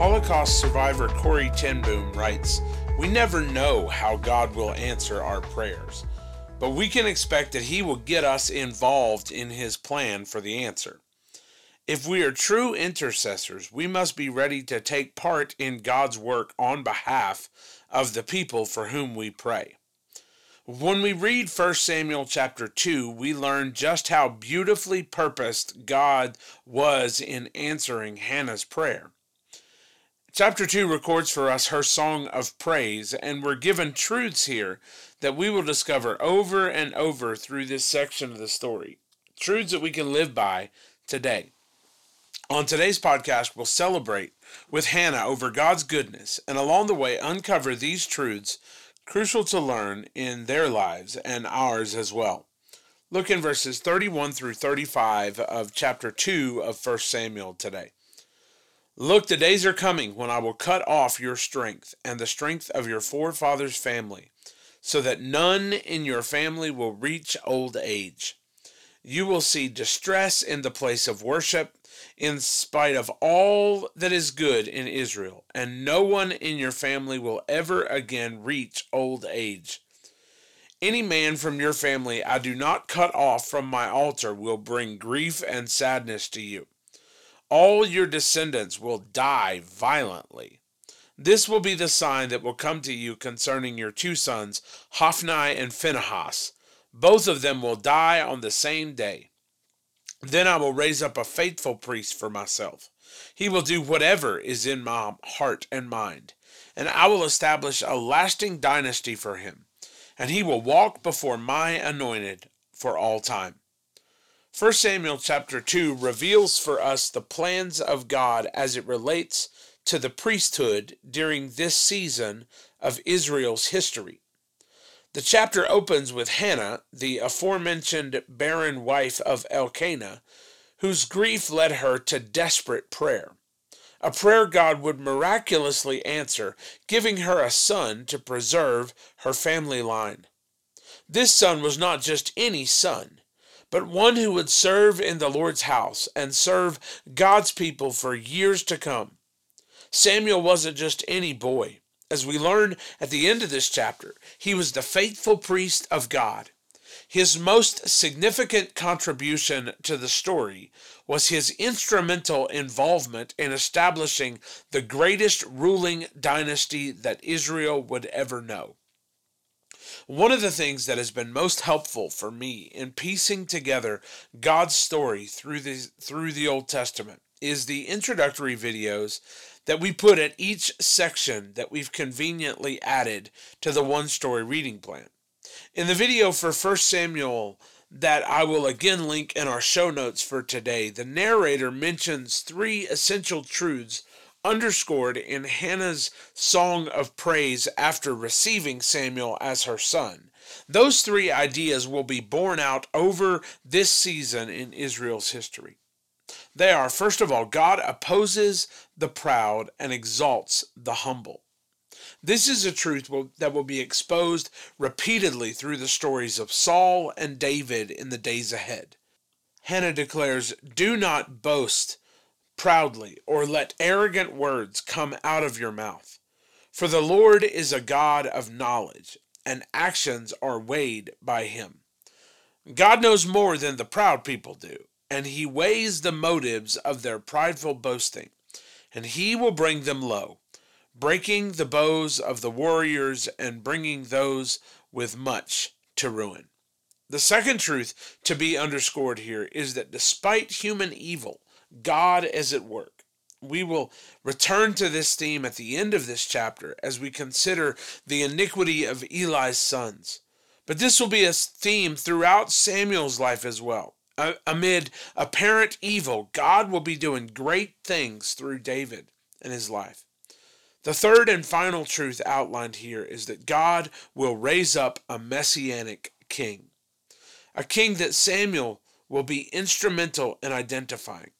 Holocaust survivor Corrie ten Boom writes, We never know how God will answer our prayers, but we can expect that He will get us involved in His plan for the answer. If we are true intercessors, we must be ready to take part in God's work on behalf of the people for whom we pray. When we read 1 Samuel chapter 2, we learn just how beautifully purposed God was in answering Hannah's prayer. Chapter 2 records for us her song of praise, and we're given truths here that we will discover over and over through this section of the story. Truths that we can live by today. On today's podcast, we'll celebrate with Hannah over God's goodness and along the way uncover these truths crucial to learn in their lives and ours as well. Look in verses 31 through 35 of chapter 2 of 1 Samuel today. Look, the days are coming when I will cut off your strength and the strength of your forefathers' family, so that none in your family will reach old age. You will see distress in the place of worship, in spite of all that is good in Israel, and no one in your family will ever again reach old age. Any man from your family I do not cut off from my altar will bring grief and sadness to you all your descendants will die violently. This will be the sign that will come to you concerning your two sons, Hophni and Phinehas. Both of them will die on the same day. Then I will raise up a faithful priest for myself. He will do whatever is in my heart and mind, and I will establish a lasting dynasty for him, and he will walk before my anointed for all time. 1 Samuel chapter 2 reveals for us the plans of God as it relates to the priesthood during this season of Israel's history. The chapter opens with Hannah, the aforementioned barren wife of Elkanah, whose grief led her to desperate prayer. A prayer God would miraculously answer, giving her a son to preserve her family line. This son was not just any son but one who would serve in the Lord's house and serve God's people for years to come. Samuel wasn't just any boy. As we learn at the end of this chapter, he was the faithful priest of God. His most significant contribution to the story was his instrumental involvement in establishing the greatest ruling dynasty that Israel would ever know. One of the things that has been most helpful for me in piecing together God's story through the through the Old Testament is the introductory videos that we put at each section that we've conveniently added to the one story reading plan. In the video for 1 Samuel that I will again link in our show notes for today, the narrator mentions three essential truths underscored in Hannah's song of praise after receiving Samuel as her son. Those three ideas will be borne out over this season in Israel's history. They are, first of all, God opposes the proud and exalts the humble. This is a truth that will be exposed repeatedly through the stories of Saul and David in the days ahead. Hannah declares, Do not boast proudly, or let arrogant words come out of your mouth. For the Lord is a God of knowledge, and actions are weighed by him. God knows more than the proud people do, and he weighs the motives of their prideful boasting, and he will bring them low, breaking the bows of the warriors and bringing those with much to ruin. The second truth to be underscored here is that despite human evil, God is at work. We will return to this theme at the end of this chapter as we consider the iniquity of Eli's sons. But this will be a theme throughout Samuel's life as well. Amid apparent evil, God will be doing great things through David and his life. The third and final truth outlined here is that God will raise up a messianic king, a king that Samuel will be instrumental in identifying,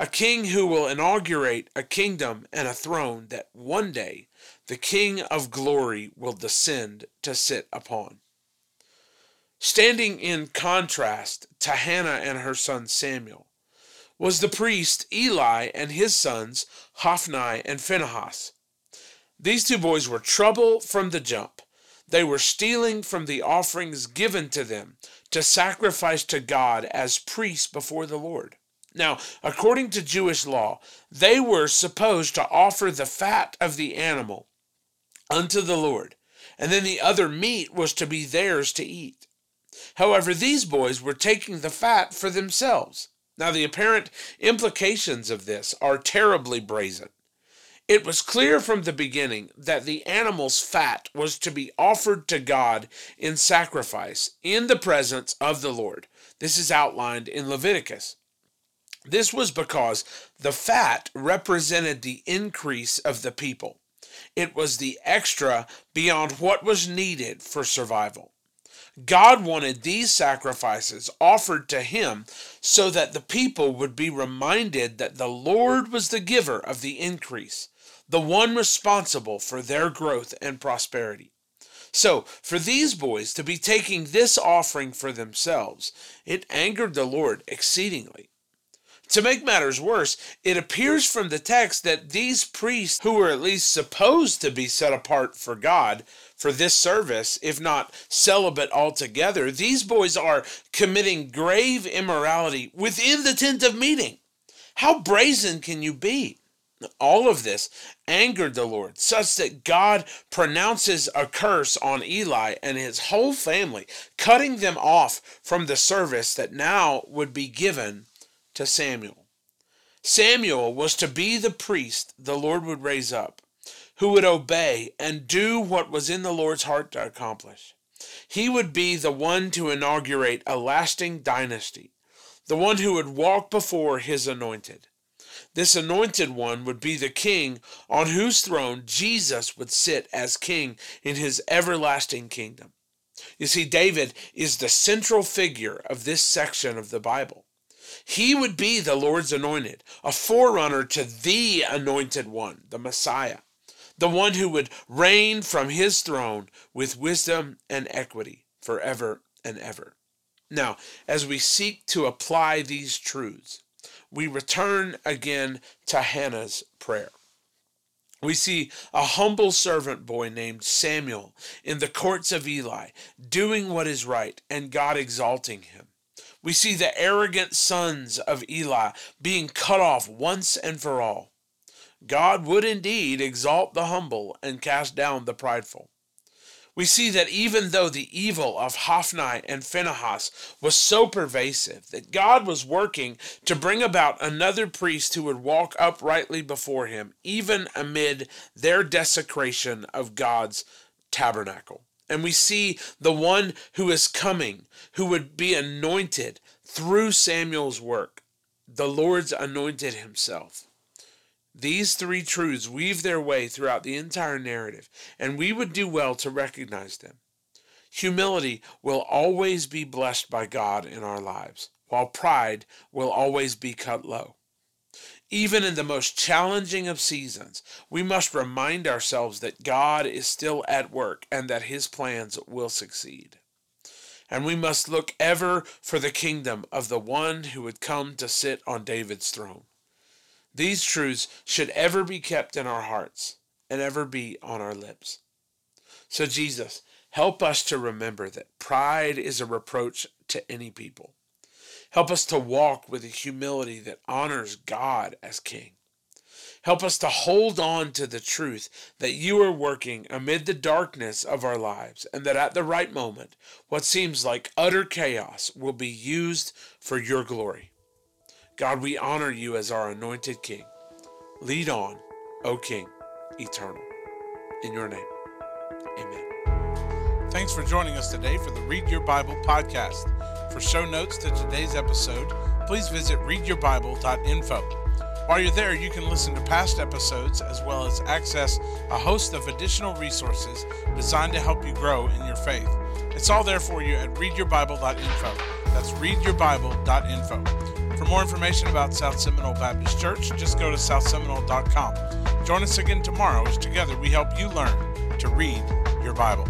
a king who will inaugurate a kingdom and a throne that one day the King of glory will descend to sit upon. Standing in contrast to Hannah and her son Samuel was the priest Eli and his sons Hophni and Phinehas. These two boys were trouble from the jump. They were stealing from the offerings given to them to sacrifice to God as priests before the Lord. Now, according to Jewish law, they were supposed to offer the fat of the animal unto the Lord, and then the other meat was to be theirs to eat. However, these boys were taking the fat for themselves. Now, the apparent implications of this are terribly brazen. It was clear from the beginning that the animal's fat was to be offered to God in sacrifice in the presence of the Lord. This is outlined in Leviticus. This was because the fat represented the increase of the people. It was the extra beyond what was needed for survival. God wanted these sacrifices offered to him so that the people would be reminded that the Lord was the giver of the increase, the one responsible for their growth and prosperity. So, for these boys to be taking this offering for themselves, it angered the Lord exceedingly. To make matters worse, it appears from the text that these priests, who were at least supposed to be set apart for God for this service, if not celibate altogether, these boys are committing grave immorality within the tent of meeting. How brazen can you be? All of this angered the Lord, such that God pronounces a curse on Eli and his whole family, cutting them off from the service that now would be given to Samuel. Samuel was to be the priest the Lord would raise up, who would obey and do what was in the Lord's heart to accomplish. He would be the one to inaugurate a lasting dynasty, the one who would walk before his anointed. This anointed one would be the king on whose throne Jesus would sit as king in his everlasting kingdom. You see, David is the central figure of this section of the Bible. He would be the Lord's anointed, a forerunner to the anointed one, the Messiah, the one who would reign from his throne with wisdom and equity forever and ever. Now, as we seek to apply these truths, we return again to Hannah's prayer. We see a humble servant boy named Samuel in the courts of Eli doing what is right and God exalting him. We see the arrogant sons of Eli being cut off once and for all. God would indeed exalt the humble and cast down the prideful. We see that even though the evil of Hophni and Phinehas was so pervasive, that God was working to bring about another priest who would walk uprightly before him, even amid their desecration of God's tabernacle. And we see the one who is coming, who would be anointed through Samuel's work, the Lord's anointed himself. These three truths weave their way throughout the entire narrative, and we would do well to recognize them. Humility will always be blessed by God in our lives, while pride will always be cut low. Even in the most challenging of seasons, we must remind ourselves that God is still at work and that his plans will succeed. And we must look ever for the kingdom of the one who would come to sit on David's throne. These truths should ever be kept in our hearts and ever be on our lips. So, Jesus, help us to remember that pride is a reproach to any people. Help us to walk with a humility that honors God as King. Help us to hold on to the truth that you are working amid the darkness of our lives, and that at the right moment, what seems like utter chaos will be used for your glory. God, we honor you as our anointed King. Lead on, O King, eternal. In your name, amen. Thanks for joining us today for the Read Your Bible podcast. For show notes to today's episode, please visit readyourbible.info. While you're there, you can listen to past episodes as well as access a host of additional resources designed to help you grow in your faith. It's all there for you at readyourbible.info. That's readyourbible.info. For more information about South Seminole Baptist Church, just go to southseminole.com. Join us again tomorrow as together we help you learn to read your Bible.